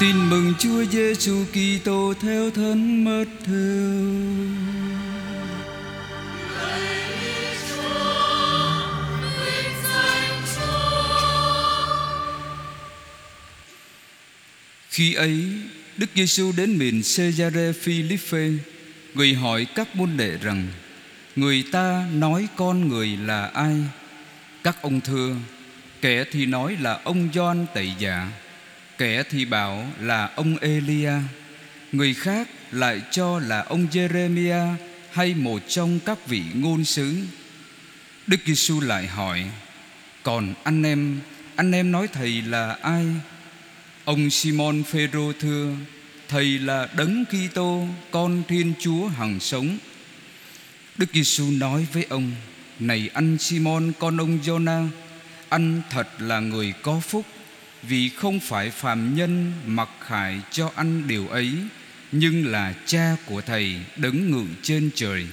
Tin mừng Chúa Giêsu Kitô theo thân mất theo Khi ấy, Đức Giêsu đến miền Caesarea Philippe, người hỏi các môn đệ rằng: Người ta nói con người là ai? Các ông thưa: Kẻ thì nói là ông Gioan Tẩy Giả, kẻ thì bảo là ông Elia, người khác lại cho là ông Jeremia hay một trong các vị ngôn sứ. Đức Giêsu lại hỏi: Còn anh em, anh em nói thầy là ai? Ông Simon Phêrô thưa: Thầy là Đấng Kitô, con Thiên Chúa hằng sống. Đức Giêsu nói với ông: Này anh Simon con ông Jonah, anh thật là người có phúc, vì không phải phàm nhân mặc khải cho anh điều ấy, nhưng là cha của thầy đấng ngự trên trời.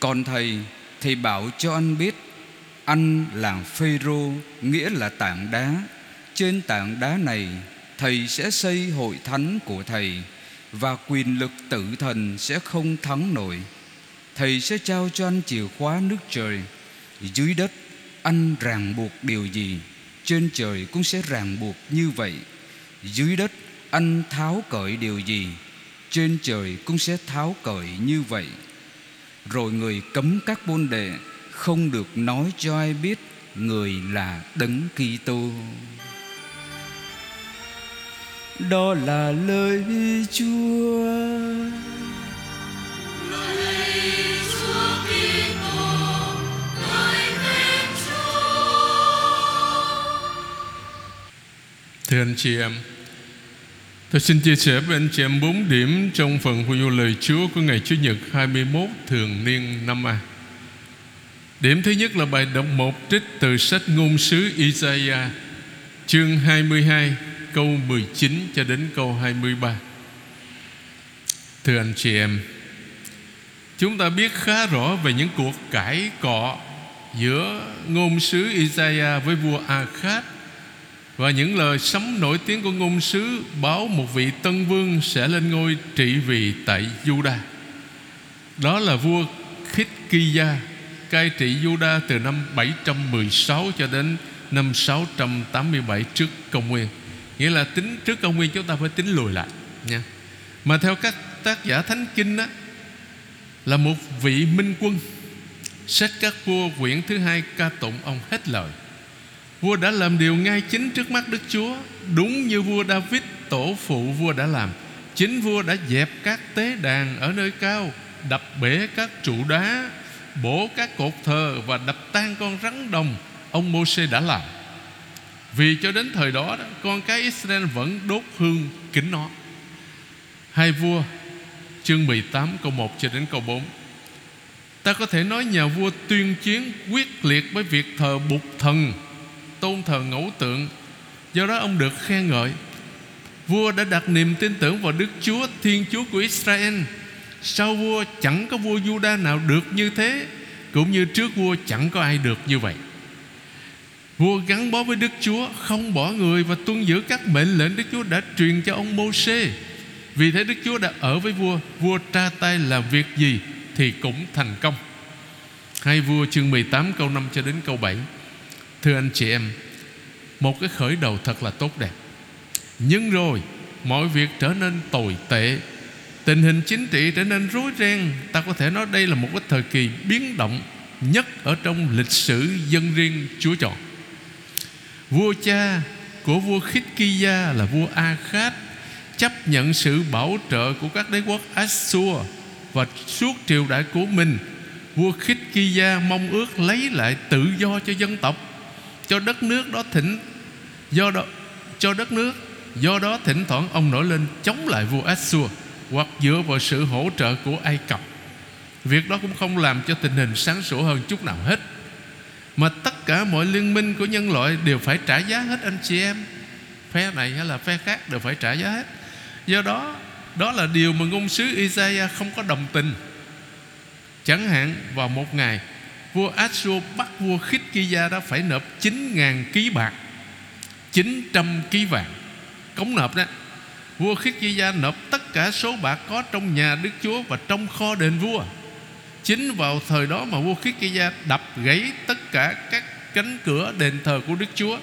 Còn thầy, thầy bảo cho anh biết, anh là Phêrô, nghĩa là tảng đá. Trên tảng đá này Thầy sẽ xây hội thánh của Thầy Và quyền lực tử thần sẽ không thắng nổi Thầy sẽ trao cho anh chìa khóa nước trời Dưới đất anh ràng buộc điều gì trên trời cũng sẽ ràng buộc như vậy. Dưới đất, anh tháo cởi điều gì? Trên trời cũng sẽ tháo cởi như vậy. Rồi người cấm các môn đệ, Không được nói cho ai biết Người là Đấng Kitô. Đó là lời Chúa. Thưa anh chị em Tôi xin chia sẻ với anh chị em 4 điểm trong phần phù du lời Chúa của ngày Chủ nhật 21 thường niên năm A. Điểm thứ nhất là bài đọc một trích từ sách ngôn sứ Isaiah chương 22 câu 19 cho đến câu 23. Thưa anh chị em, chúng ta biết khá rõ về những cuộc cãi cọ giữa ngôn sứ Isaiah với vua Akhat và những lời sấm nổi tiếng của ngôn sứ báo một vị tân vương sẽ lên ngôi trị vì tại Juda. Đó là vua Khitkiya, cai trị Juda từ năm 716 cho đến năm 687 trước công nguyên. Nghĩa là tính trước công nguyên chúng ta phải tính lùi lại, nha. Mà theo các tác giả thánh kinh đó Là một vị minh quân Sách các vua quyển thứ hai ca tụng ông hết lời Vua đã làm điều ngay chính trước mắt Đức Chúa Đúng như vua David tổ phụ vua đã làm. Chính vua đã dẹp các tế đàn ở nơi cao Đập bể các trụ đá Bổ các cột thờ Và đập tan con rắn đồng Ông Môsê đã làm. Vì cho đến thời đó, đó Con cái Israel vẫn đốt hương kính nó. Hai vua Chương 18 câu 1 cho đến câu 4 Ta có thể nói nhà vua tuyên chiến quyết liệt với việc thờ bục thần Tôn thờ ngẫu tượng. Do đó ông được khen ngợi. Vua đã đặt niềm tin tưởng vào Đức Chúa, Thiên Chúa của Israel. Sau vua chẳng có vua Juda nào được như thế, Cũng như trước vua chẳng có ai được như vậy? Vua gắn bó với Đức Chúa, Không bỏ người và tuân giữ các mệnh lệnh Đức Chúa đã truyền cho ông Mô-xê. Vì thế Đức Chúa đã ở với vua Vua tra tay làm việc gì Thì cũng thành công. Hai vua chương 18 câu 5 cho đến câu 7 Thưa anh chị em, Một cái khởi đầu thật là tốt đẹp. Nhưng rồi, Mọi việc trở nên tồi tệ, Tình hình chính trị trở nên rối ren. Ta có thể nói đây là một cái thời kỳ biến động Nhất ở trong lịch sử dân riêng Chúa chọn. Vua cha của vua Khitkiya là vua A-khát, chấp nhận sự bảo trợ của các đế quốc Assur và suốt triều đại của mình. Vua Khitkiya mong ước lấy lại tự do cho dân tộc cho đất nước đó thỉnh. Do đó, cho đất nước, do đó thỉnh thoảng ông nổi lên chống lại vua Assur hoặc dựa vào sự hỗ trợ của Ai Cập. Việc đó cũng không làm cho tình hình sáng sủa hơn chút nào hết. Mà tất cả mọi liên minh của nhân loại Đều phải trả giá hết, anh chị em. Phe này hay là phe khác đều phải trả giá hết. Do đó Đó là điều mà ngôn sứ Isaiah không có đồng tình. Chẳng hạn, vào một ngày Vua Assur bắt vua Khitkiya đó Phải nộp 9.000 ký bạc 900 ký vàng. Cống nộp đó, Vua Khích Kỳ Gia nộp tất cả số bạc có trong nhà Đức Chúa Và trong kho đền vua. Chính vào thời đó mà vua Khích Kỳ Gia đập gãy tất cả các cánh cửa đền thờ của Đức Chúa,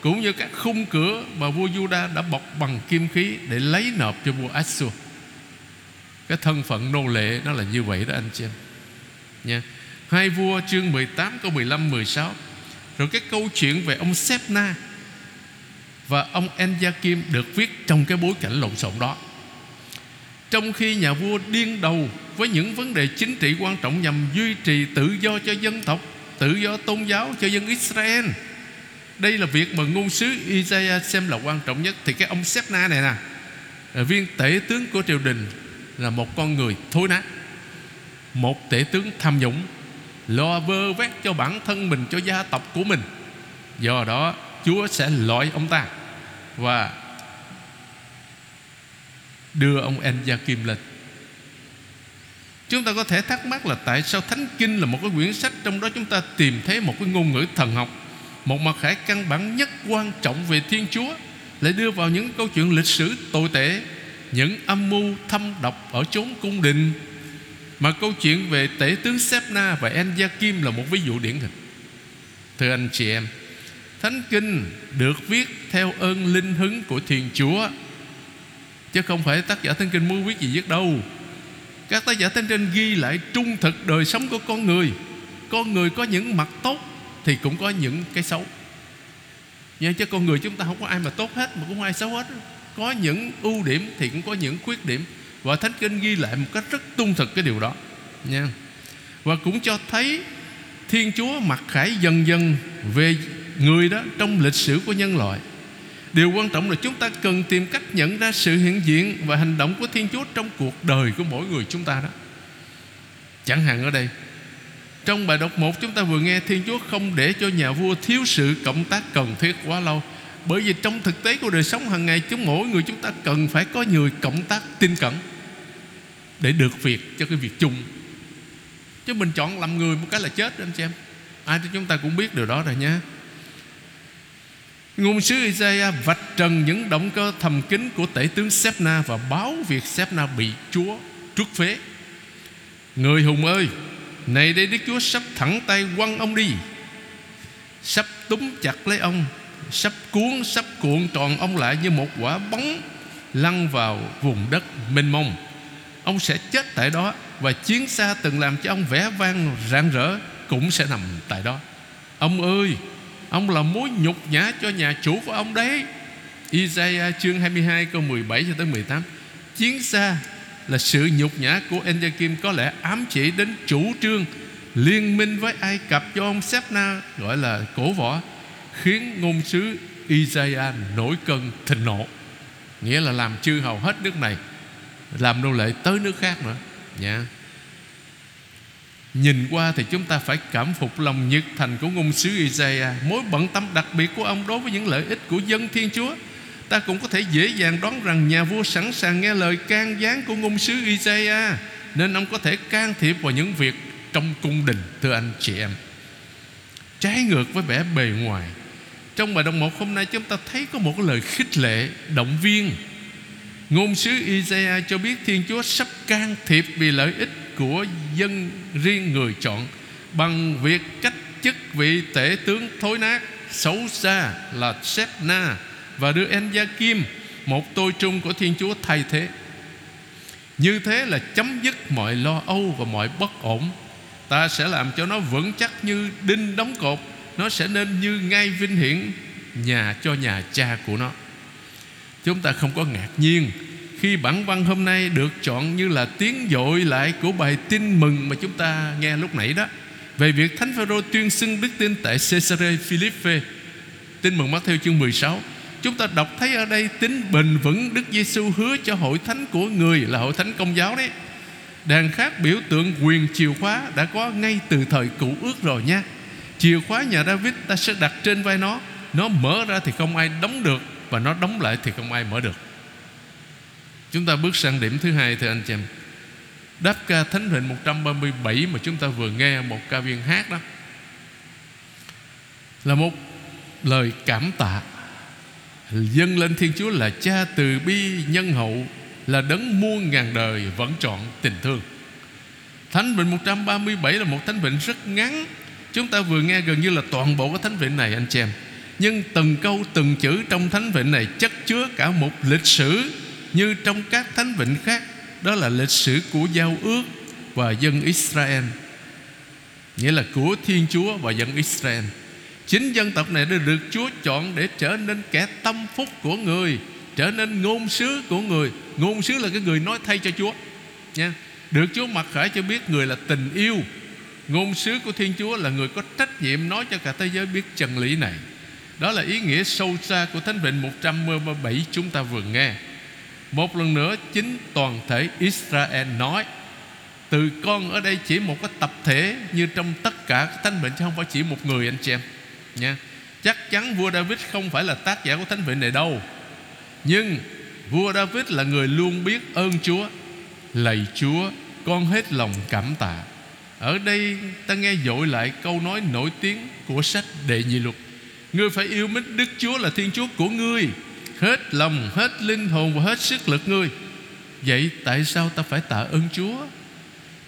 Cũng như các khung cửa mà vua Juda đã bọc bằng kim khí Để lấy nộp cho vua Assur Cái thân phận nô lệ nó là như vậy đó, anh chị em. Nha. Hai vua chương 18 câu 15 16 Rồi cái câu chuyện về ông Sepna Và ông Enjakim được viết trong cái bối cảnh lộn xộn đó. Trong khi nhà vua điên đầu với những vấn đề chính trị quan trọng nhằm duy trì tự do cho dân tộc, tự do tôn giáo cho dân Israel. Đây là việc mà ngôn sứ Isaiah xem là quan trọng nhất. Thì cái ông Sepna này nè Viên tể tướng của triều đình Là một con người thối nát. Một tể tướng tham nhũng. Lo vơ vét cho bản thân mình, Cho gia tộc của mình. Do đó, Chúa sẽ loại ông ta Và Đưa ông En-gia-kim lên. Chúng ta có thể thắc mắc là tại sao Thánh Kinh là một cái quyển sách Trong đó chúng ta tìm thấy một cái ngôn ngữ thần học, Một mặt khải căn bản nhất quan trọng về Thiên Chúa, Lại đưa vào những câu chuyện lịch sử tồi tệ, Những âm mưu thâm độc ở chốn cung đình mà câu chuyện về tể tướng Sepna và En Kim là một ví dụ điển hình. Thưa anh chị em Thánh Kinh được viết theo ơn linh hứng của Thiên Chúa Chứ không phải tác giả Thánh Kinh muốn viết gì viết đâu. Các tác giả Thánh Kinh ghi lại trung thực đời sống của con người. Con người có những mặt tốt Thì cũng có những cái xấu. Nha, Chứ con người chúng ta không có ai mà tốt hết Mà cũng không ai xấu hết. Có những ưu điểm thì cũng có những khuyết điểm. Và Thánh Kinh ghi lại một cách rất trung thực cái điều đó nha Và cũng cho thấy Thiên Chúa mặc khải dần dần Về người đó trong lịch sử của nhân loại Điều quan trọng là chúng ta cần tìm cách nhận ra sự hiện diện và hành động của Thiên Chúa trong cuộc đời của mỗi người chúng ta đó. Chẳng hạn ở đây, trong bài đọc 1 chúng ta vừa nghe Thiên Chúa không để cho nhà vua thiếu sự cộng tác cần thiết quá lâu. Bởi vì trong thực tế của đời sống hàng ngày chúng mỗi người chúng ta cần phải có người cộng tác tin cẩn để được việc cho cái việc chung. Chứ mình chọn làm người một cái là chết anh chị em. Ai cho chúng ta cũng biết điều đó rồi nhé Ngôn sứ Isaiah vạch trần những động cơ thầm kín của tể tướng Sepna và báo việc Sepna bị Chúa trước phế. Người hùng ơi, này đây Đức Chúa sắp thẳng tay quăng ông đi, sắp túm chặt lấy ông, sắp cuốn, sắp cuộn tròn ông lại như một quả bóng lăn vào vùng đất mênh mông. Ông sẽ chết tại đó và chiến xa từng làm cho ông vẻ vang rạng rỡ cũng sẽ nằm tại đó. Ông ơi, Ông là mối nhục nhã cho nhà chủ của ông đấy. Isaiah chương 22 câu 17 cho tới 18 Chiến xa là sự nhục nhã của Enjakim Có lẽ ám chỉ đến chủ trương Liên minh với Ai Cập cho ông Sepna Gọi là cổ võ Khiến ngôn sứ Isaiah nổi cơn thịnh nộ. Nghĩa là làm chư hầu hết nước này. Làm nô lệ tới nước khác nữa. Nha yeah. Nhìn qua thì chúng ta phải cảm phục lòng nhiệt thành của ngôn sứ Isaiah. Mối bận tâm đặc biệt của ông đối với những lợi ích của dân Thiên Chúa. Ta cũng có thể dễ dàng đoán rằng nhà vua sẵn sàng nghe lời can gián của ngôn sứ Isaiah Nên ông có thể can thiệp vào những việc trong cung đình Thưa anh chị em. Trái ngược với vẻ bề ngoài Trong bài đồng một hôm nay chúng ta thấy có một lời khích lệ, động viên Ngôn sứ Isaiah cho biết Thiên Chúa sắp can thiệp vì lợi ích của dân riêng người chọn bằng việc cách chức vị tể tướng thối nát, xấu xa là Na và đưa En Gia Kim một tôi trung của Thiên Chúa, thay thế. Như thế là chấm dứt mọi lo âu và mọi bất ổn. Ta sẽ làm cho nó vững chắc như đinh đóng cột. Nó sẽ nên như ngay vinh hiển Nhà cho nhà cha của nó. Chúng ta không có ngạc nhiên khi bản văn hôm nay được chọn như là tiếng dội lại của bài tin mừng mà chúng ta nghe lúc nãy đó về việc Thánh phaolô tuyên xưng đức tin tại Caesarea Philippe. Tin mừng Matthew chương 16. Chúng ta đọc thấy ở đây tính bền vững Đức Giêsu hứa cho hội thánh của người là hội thánh công giáo đấy. Đàn khác biểu tượng quyền chìa khóa đã có ngay từ thời cũ ước rồi nha. Chìa khóa nhà David ta sẽ đặt trên vai nó, nó mở ra thì không ai đóng được và nó đóng lại thì không ai mở được. Chúng ta bước sang điểm thứ hai, thưa anh chị em. Đáp ca Thánh hình 137 Mà chúng ta vừa nghe một ca viên hát đó, Là một lời cảm tạ. Dâng lên Thiên Chúa là cha từ bi, nhân hậu là đấng muôn ngàn đời, vẫn trọn tình thương. Thánh vịnh 137 là một thánh vịnh rất ngắn. Chúng ta vừa nghe gần như là toàn bộ cái thánh vịnh này, anh chị em. Nhưng từng câu, từng chữ trong thánh vịnh này Chất chứa cả một lịch sử Như trong các thánh vịnh khác. Đó là lịch sử của giao ước Và dân Israel. Nghĩa là của Thiên Chúa và dân Israel. Chính dân tộc này đã được Chúa chọn Để trở nên kẻ tâm phúc của người, Trở nên ngôn sứ của người. Ngôn sứ là cái người nói thay cho Chúa, nha. Được Chúa mặc khải cho biết người là tình yêu. Ngôn sứ của Thiên Chúa là người có trách nhiệm Nói cho cả thế giới biết chân lý này. Đó là ý nghĩa sâu xa của Thánh Vịnh 137 chúng ta vừa nghe. Một lần nữa, chính toàn thể Israel nói, Từ con ở đây chỉ một cái tập thể Như trong tất cả Thánh Vịnh, Chứ không phải chỉ một người, anh chị em. Nha. Chắc chắn vua David không phải là tác giả của Thánh Vịnh này đâu. Nhưng vua David là người luôn biết ơn Chúa, Lạy Chúa, Con hết lòng cảm tạ. Ở đây ta nghe dội lại câu nói nổi tiếng Của sách Đệ Nhị Luật. Ngươi phải yêu mến Đức Chúa là Thiên Chúa của ngươi. Hết lòng, hết linh hồn và hết sức lực ngươi. Vậy tại sao ta phải tạ ơn Chúa?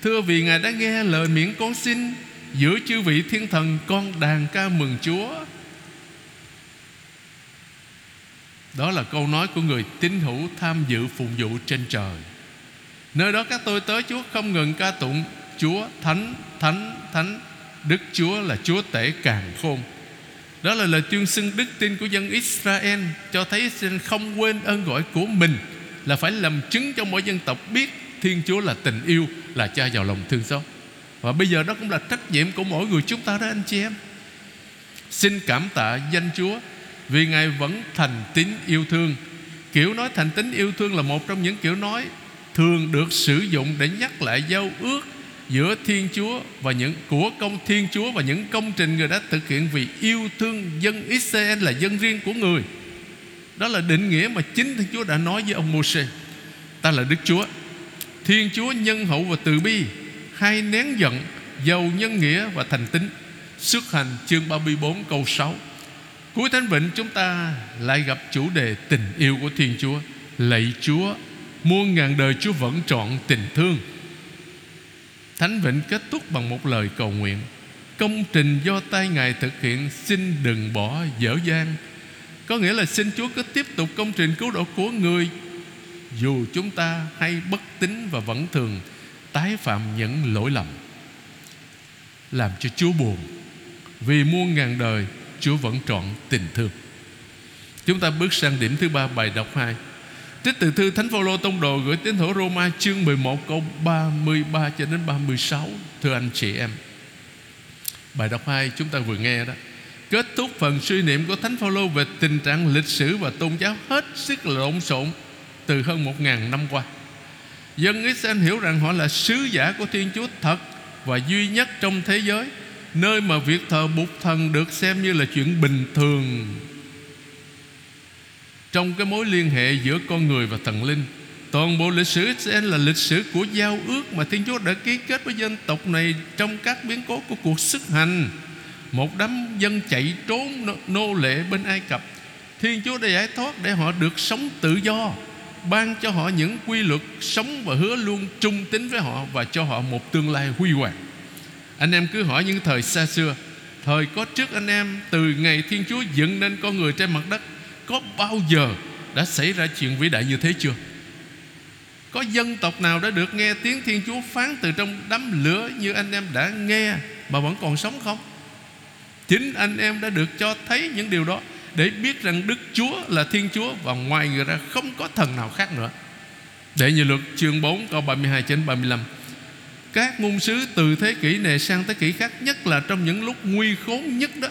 Thưa vì Ngài đã nghe lời miệng con xin Giữa chư vị thiên thần con đàn ca mừng Chúa. Đó là câu nói của người tín hữu tham dự phụng vụ trên trời. Nơi đó các tôi tới Chúa không ngừng ca tụng Chúa thánh thánh thánh Đức Chúa là Chúa tể càng khôn. Đó là lời tuyên xưng đức tin của dân Israel, Cho thấy Israel không quên ơn gọi của mình Là phải làm chứng cho mỗi dân tộc biết Thiên Chúa là tình yêu, Là cha giàu lòng thương xót. Và bây giờ đó cũng là trách nhiệm của mỗi người chúng ta đó, anh chị em. Xin cảm tạ danh Chúa Vì Ngài vẫn thành tín yêu thương. Kiểu nói thành tín yêu thương là một trong những kiểu nói thường được sử dụng để nhắc lại giao ước giữa Thiên Chúa và những của công Thiên Chúa và những công trình người đã thực hiện vì yêu thương dân Israel là dân riêng của người. Đó là định nghĩa mà chính Thiên Chúa đã nói với ông Môsê. Ta là Đức Chúa, Thiên Chúa nhân hậu và từ bi, hai nén giận, giàu nhân nghĩa và thành tín. Xuất hành chương 34 câu 6. Cuối Thánh Vịnh chúng ta lại gặp chủ đề tình yêu của Thiên Chúa. Lạy Chúa Muôn ngàn đời Chúa vẫn trọn tình thương Thánh Vịnh kết thúc bằng một lời cầu nguyện. Công trình do tay Ngài thực hiện, Xin đừng bỏ dở dang. Có nghĩa là xin Chúa cứ tiếp tục công trình cứu độ của người. Dù chúng ta hay bất tín và vẫn thường Tái phạm những lỗi lầm. Làm cho Chúa buồn, Vì muôn ngàn đời Chúa vẫn trọn tình thương. Chúng ta bước sang điểm thứ ba, bài đọc 2 Trích từ thư Thánh Phaolô tông đồ gửi tín hữu Roma chương 11 câu 33 cho đến 36 thưa anh chị em. Bài đọc 2 chúng ta vừa nghe đó. Kết thúc phần suy niệm của Thánh Phaolô về tình trạng lịch sử và tôn giáo hết sức lộn xộn từ hơn một ngàn năm qua. Dân Israel hiểu rằng họ là sứ giả của Thiên Chúa thật và duy nhất trong thế giới, nơi mà việc thờ bụt thần được xem như là chuyện bình thường trong cái mối liên hệ giữa con người và thần linh. Toàn bộ lịch sử Israel là lịch sử của giao ước Mà Thiên Chúa đã ký kết với dân tộc này Trong các biến cố của cuộc sức hành. Một đám dân chạy trốn nô lệ bên Ai Cập. Thiên Chúa đã giải thoát để họ được sống tự do, Ban cho họ những quy luật sống và hứa luôn trung tín với họ Và cho họ một tương lai huy hoàng. Anh em cứ hỏi những thời xa xưa, Thời có trước anh em, Từ ngày Thiên Chúa dựng nên con người trên mặt đất có bao giờ đã xảy ra chuyện vĩ đại như thế chưa? Có dân tộc nào đã được nghe tiếng Thiên Chúa phán từ trong đám lửa Như anh em đã nghe mà vẫn còn sống không? Chính anh em đã được cho thấy những điều đó Để biết rằng Đức Chúa là Thiên Chúa Và ngoài người ra không có thần nào khác nữa. Để như luật chương 4 câu 32 đến 35 Các ngôn sứ từ thế kỷ này sang thế kỷ khác, Nhất là trong những lúc nguy khốn nhất đó,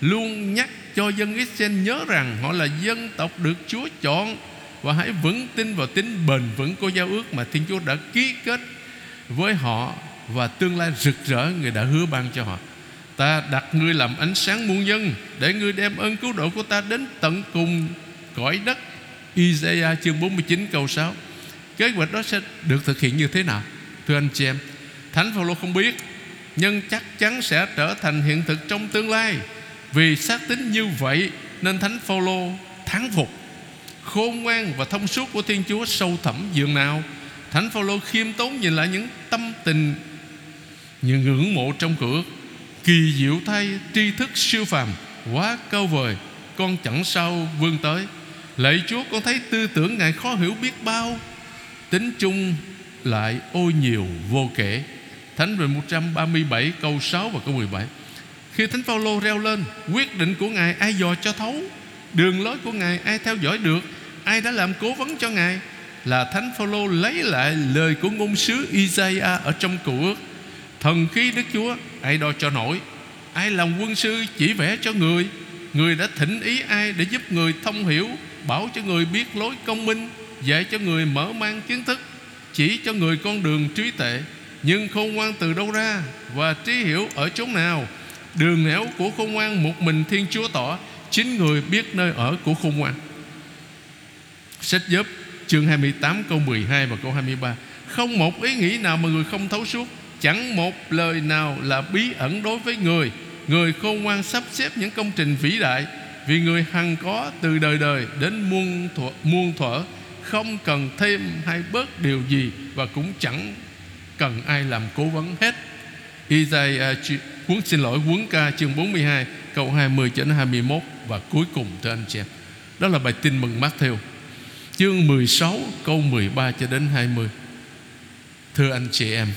Luôn nhắc cho dân Israel nhớ rằng họ là dân tộc được Chúa chọn và hãy vững tin vào tính bền vững của giao ước mà Thiên Chúa đã ký kết với họ và tương lai rực rỡ người đã hứa ban cho họ. Ta đặt ngươi làm ánh sáng muôn dân để ngươi đem ơn cứu độ của ta đến tận cùng cõi đất. Isaiah chương 49 câu 6. Kế hoạch đó sẽ được thực hiện như thế nào? Thưa anh chị em, Thánh Phaolô không biết, nhưng chắc chắn sẽ trở thành hiện thực trong tương lai vì xác tính như vậy Nên Thánh Phaolô thắng phục, khôn ngoan và thông suốt của Thiên Chúa sâu thẳm dường nào. Thánh Phaolô khiêm tốn nhìn lại những tâm tình, những ngưỡng mộ trong cửa, kỳ diệu thay tri thức siêu phàm, quá cao vời, con chẳng sao vươn tới. Lạy Chúa, con thấy tư tưởng ngài khó hiểu biết bao, tính chung lại ô nhiều vô kể. Thánh về 137 câu 6 và câu 17 khi Thánh Phaolô reo lên, Quyết định của Ngài ai dò cho thấu, Đường lối của Ngài ai theo dõi được, Ai đã làm cố vấn cho Ngài, Là Thánh Phaolô lấy lại lời của ngôn sứ Isaiah Ở trong cựu ước. Thần khí Đức Chúa, ai đo cho nổi, Ai làm quân sư chỉ vẽ cho người Người đã thỉnh ý ai để giúp người thông hiểu, Bảo cho người biết lối công minh, Dạy cho người mở mang kiến thức, Chỉ cho người con đường trí tệ Nhưng khôn ngoan từ đâu ra Và trí hiểu ở chỗ nào Đường nẻo của khôn ngoan Một mình Thiên Chúa tỏ Chính người biết nơi ở của khôn ngoan Sách giúp chương 28 câu 12 và câu 23 Không một ý nghĩ nào mà người không thấu suốt Chẳng một lời nào là bí ẩn đối với người. Người khôn ngoan sắp xếp những công trình vĩ đại Vì người hằng có từ đời đời đến muôn thuở, muôn thuở Không cần thêm hay bớt điều gì Và cũng chẳng cần ai làm cố vấn hết. Isaiah cuốn xin lỗi cuốn ca chương 42 câu 20 cho đến 21 và cuối cùng thưa anh chị em. Đó là bài tin mừng Matthew chương 16 câu 13 cho đến 20. Thưa anh chị em,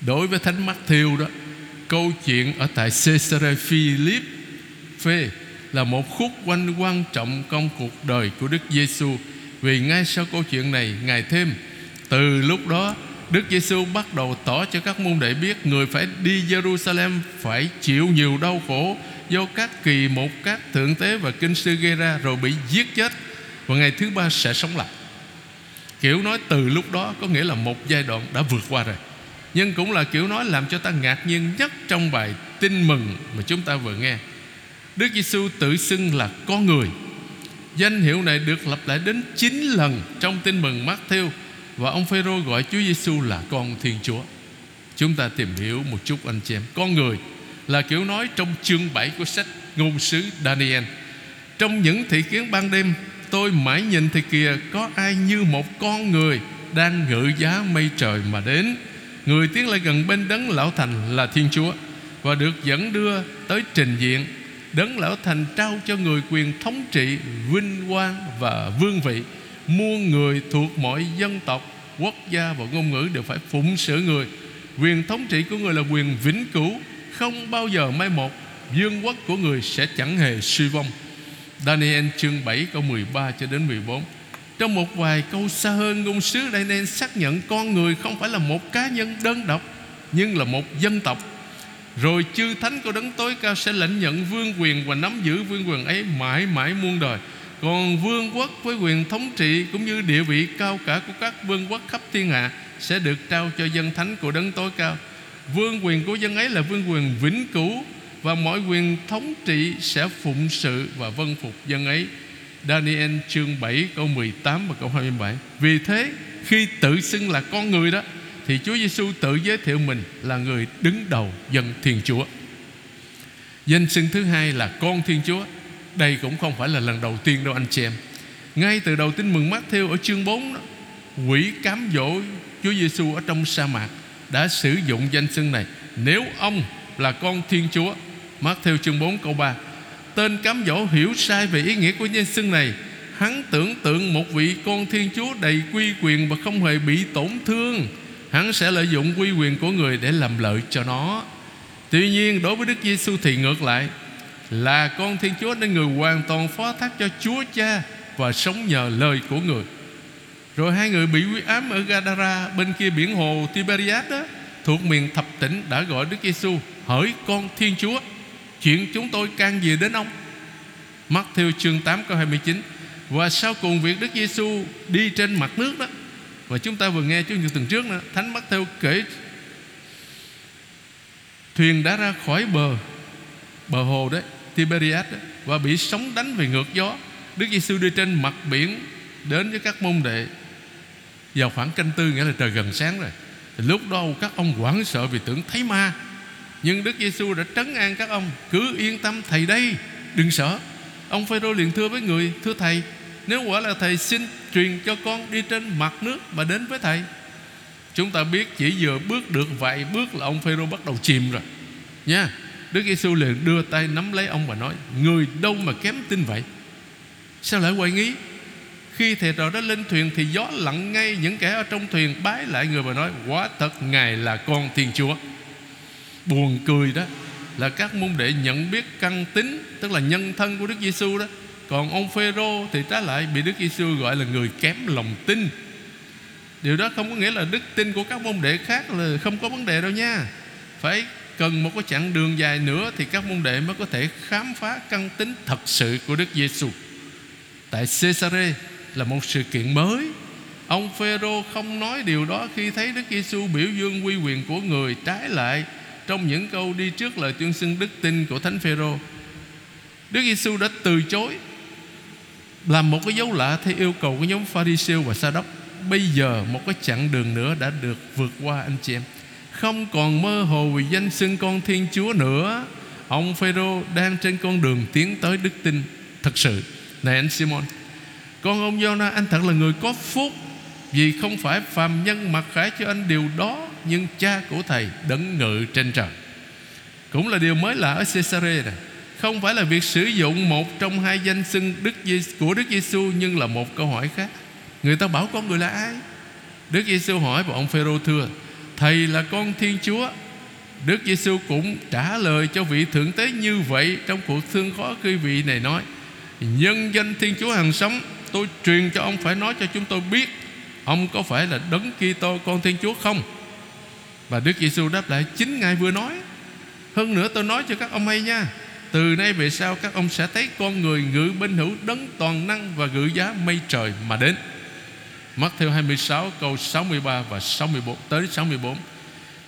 đối với Thánh Matthew đó, câu chuyện ở tại Caesarea Philip phê là một khúc quanh quan trọng trong cuộc đời của Đức Giêsu vì ngay sau câu chuyện này Ngài thêm từ lúc đó Đức Giêsu bắt đầu tỏ cho các môn đệ biết người phải đi Jerusalem phải chịu nhiều đau khổ do các kỳ một các thượng tế và kinh sư gây ra rồi bị giết chết và ngày thứ ba sẽ sống lại. Kiểu nói từ lúc đó có nghĩa là một giai đoạn đã vượt qua rồi. Nhưng cũng là kiểu nói làm cho ta ngạc nhiên nhất trong bài tin mừng mà chúng ta vừa nghe. Đức Giêsu tự xưng là con người. Danh hiệu này được lặp lại đến 9 lần trong tin mừng Matthew và ông Phêrô gọi Chúa Giêsu là con Thiên Chúa. Chúng ta tìm hiểu một chút anh chị em. Con người là kiểu nói trong chương 7 của sách ngôn sứ Daniel. Trong những thị kiến ban đêm, tôi mãi nhìn thì kìa có ai như một con người đang ngự giá mây trời mà đến. Người tiến lại gần bên đấng lão thành là Thiên Chúa và được dẫn đưa tới trình diện đấng lão thành trao cho người quyền thống trị vinh quang và vương vị muôn người thuộc mọi dân tộc, quốc gia và ngôn ngữ đều phải phụng sự người. Quyền thống trị của người là quyền vĩnh cửu, không bao giờ mai một. Vương quốc của người sẽ chẳng hề suy vong. Daniel chương 7 câu 13 cho đến 14 Trong một vài câu xa hơn, Ngôn sứ Daniel xác nhận Con người không phải là một cá nhân đơn độc, Nhưng là một dân tộc. Rồi chư thánh của đấng tối cao Sẽ lãnh nhận vương quyền Và nắm giữ vương quyền ấy mãi mãi muôn đời còn vương quốc với quyền thống trị Cũng như địa vị cao cả của các vương quốc khắp thiên hạ Sẽ được trao cho dân thánh của đấng tối cao. Vương quyền của dân ấy là vương quyền vĩnh cửu Và mọi quyền thống trị sẽ phụng sự và vân phục dân ấy. Daniel chương 7 câu 18 và câu 27 Vì thế, khi tự xưng là con người đó, Thì Chúa Giêsu tự giới thiệu mình là người đứng đầu dân Thiên Chúa. Danh xưng thứ hai là con Thiên Chúa đây cũng không phải là lần đầu tiên đâu anh chị em. Ngay từ đầu tin mừng Matthew ở chương 4 đó, Quỷ cám dỗ Chúa Giêsu ở trong sa mạc Đã sử dụng danh xưng này. Nếu ông là con Thiên Chúa Matthew chương 4 câu 3 Tên cám dỗ hiểu sai về ý nghĩa của danh xưng này. Hắn tưởng tượng một vị con Thiên Chúa đầy quy quyền Và không hề bị tổn thương. Hắn sẽ lợi dụng quy quyền của người để làm lợi cho nó. Tuy nhiên đối với Đức Giêsu thì ngược lại là con Thiên Chúa nên người hoàn toàn phó thác cho Chúa Cha và sống nhờ lời của người. Rồi hai người bị uy ám ở Gadara, bên kia biển hồ Tiberias đó, thuộc miền thập tỉnh đã gọi Đức Giêsu hỡi con Thiên Chúa, chuyện chúng tôi can gì đến ông. Mắt theo chương 8 câu 29 và sau cùng việc Đức Giêsu đi trên mặt nước đó và chúng ta vừa nghe chương như tuần trước nữa Thánh Mắt theo kể, thuyền đã ra khỏi bờ bờ hồ đấy Tiberias và bị sóng đánh về ngược gió. Đức Giêsu đi trên mặt biển đến với các môn đệ. Vào khoảng canh tư, nghĩa là trời gần sáng rồi, thì lúc đó các ông hoảng sợ vì tưởng thấy ma. Nhưng Đức Giêsu đã trấn an các ông, cứ yên tâm, thầy đây, đừng sợ. Ông Phêrô liền thưa với người, thưa thầy, Nếu quả là thầy xin truyền cho con đi trên mặt nước Mà đến với thầy. Chúng ta biết chỉ vừa bước được vài bước Là ông Phêrô bắt đầu chìm rồi. Nha. Đức Giêsu liền đưa tay nắm lấy ông và nói, Người đâu mà kém tin vậy? Sao lại hoài nghi? Khi thầy trò đó lên thuyền Thì gió lặng ngay, những kẻ ở trong thuyền Bái lại người và nói Quá thật Ngài là con Thiên Chúa. Buồn cười đó Là các môn đệ nhận biết căn tính, Tức là nhân thân của Đức Giêsu đó. Còn ông Phêrô thì trái lại Bị Đức Giêsu gọi là người kém lòng tin. Điều đó không có nghĩa là đức tin của các môn đệ khác là không có vấn đề đâu nha. Phải cần một cái chặng đường dài nữa Thì các môn đệ mới có thể khám phá căn tính thật sự của Đức Giêsu Tại Caesarea là một sự kiện mới Ông Phêrô không nói điều đó khi thấy Đức Giêsu biểu dương uy quyền của người trái lại trong những câu đi trước lời tuyên xưng đức tin của Thánh Phêrô. Đức Giêsu đã từ chối, làm một cái dấu lạ theo yêu cầu của nhóm Pharisêu và Sa đốc. Bây giờ một cái chặng đường nữa đã được vượt qua anh chị em. Không còn mơ hồ vì danh xưng con Thiên Chúa nữa. Ông Phêrô đang trên con đường tiến tới đức tin thật sự. Này anh Simon, con ông Giona anh thật là người có phúc vì không phải phàm nhân mặc khải cho anh điều đó Nhưng cha của thầy đấng ngự trên trời Cũng là điều mới lạ ở Caesarea này Không phải là việc sử dụng một trong hai danh xưng Đức của Đức Giêsu Nhưng là một câu hỏi khác Người ta bảo con người là ai Đức Giêsu hỏi và ông Phêrô thưa Thầy là con Thiên Chúa. Đức Giêsu cũng trả lời cho vị thượng tế như vậy Trong cuộc thương khó khi vị này nói, Nhân danh Thiên Chúa hàng sống, Tôi truyền cho ông phải nói cho chúng tôi biết Ông có phải là đấng Kitô, con Thiên Chúa không? Và Đức Giêsu đáp lại, Chính Ngài vừa nói. Hơn nữa tôi nói cho các ông hay nha, Từ nay về sau các ông sẽ thấy con người ngự bên hữu đấng toàn năng Và ngự giá mây trời mà đến. Mắt theo 26 câu 63 và 64 tới 64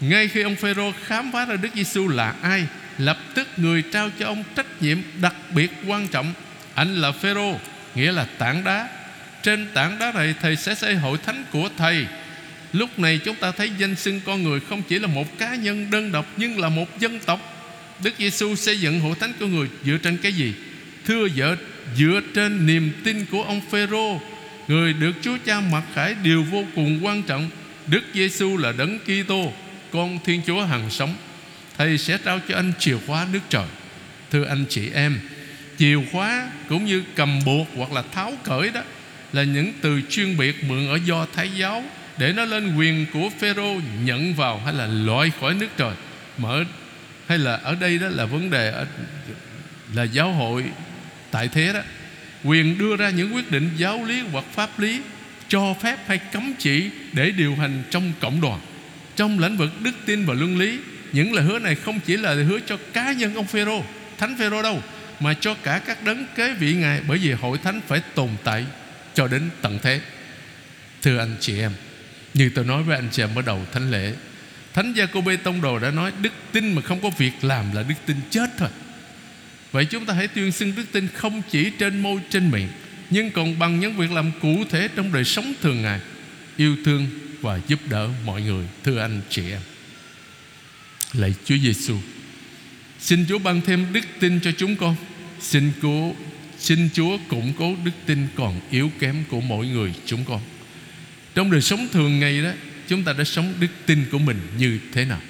Ngay khi ông Phêrô khám phá ra Đức Giêsu là ai, Lập tức người trao cho ông trách nhiệm đặc biệt quan trọng. Anh là Phêrô, Nghĩa là tảng đá. Trên tảng đá này, Thầy sẽ xây hội thánh của Thầy. Lúc này chúng ta thấy danh xưng con người Không chỉ là một cá nhân đơn độc, Nhưng là một dân tộc. Đức Giêsu xây dựng hội thánh của người Dựa trên cái gì? Thưa vợ, dựa trên niềm tin của ông Phêrô. Người được Chúa Cha mặc khải Điều vô cùng quan trọng. Đức Giêsu là đấng Kitô Con Thiên Chúa hằng sống. Thầy sẽ trao cho anh chìa khóa nước trời. Thưa anh chị em Chìa khóa cũng như cầm buộc Hoặc là tháo cởi đó là những từ chuyên biệt mượn ở do Thái giáo để nó lên quyền của Phêrô nhận vào hay là loại khỏi nước trời. Mở hay là ở đây đó là vấn đề ở, là giáo hội tại thế đó quyền đưa ra những quyết định giáo lý hoặc pháp lý, cho phép hay cấm chỉ để điều hành trong cộng đoàn. Trong lĩnh vực đức tin và luân lý, những lời hứa này không chỉ là lời hứa cho cá nhân ông Phêrô, thánh Phêrô đâu, mà cho cả các đấng kế vị ngài bởi vì hội thánh phải tồn tại cho đến tận thế. Thưa anh chị em, Như tôi nói với anh chị em ở đầu thánh lễ, Thánh Gia Cô Bê Tông Đồ đã nói Đức tin mà không có việc làm là đức tin chết thôi. Vậy chúng ta hãy tuyên xưng đức tin không chỉ trên môi, trên miệng, Nhưng còn bằng những việc làm cụ thể trong đời sống thường ngày. Yêu thương và giúp đỡ mọi người, Thưa anh chị em. Lạy Chúa Giêsu Xin Chúa ban thêm đức tin cho chúng con. Xin Chúa Xin Chúa củng cố đức tin còn yếu kém của mỗi người chúng con. Trong đời sống thường ngày đó, Chúng ta đã sống đức tin của mình như thế nào?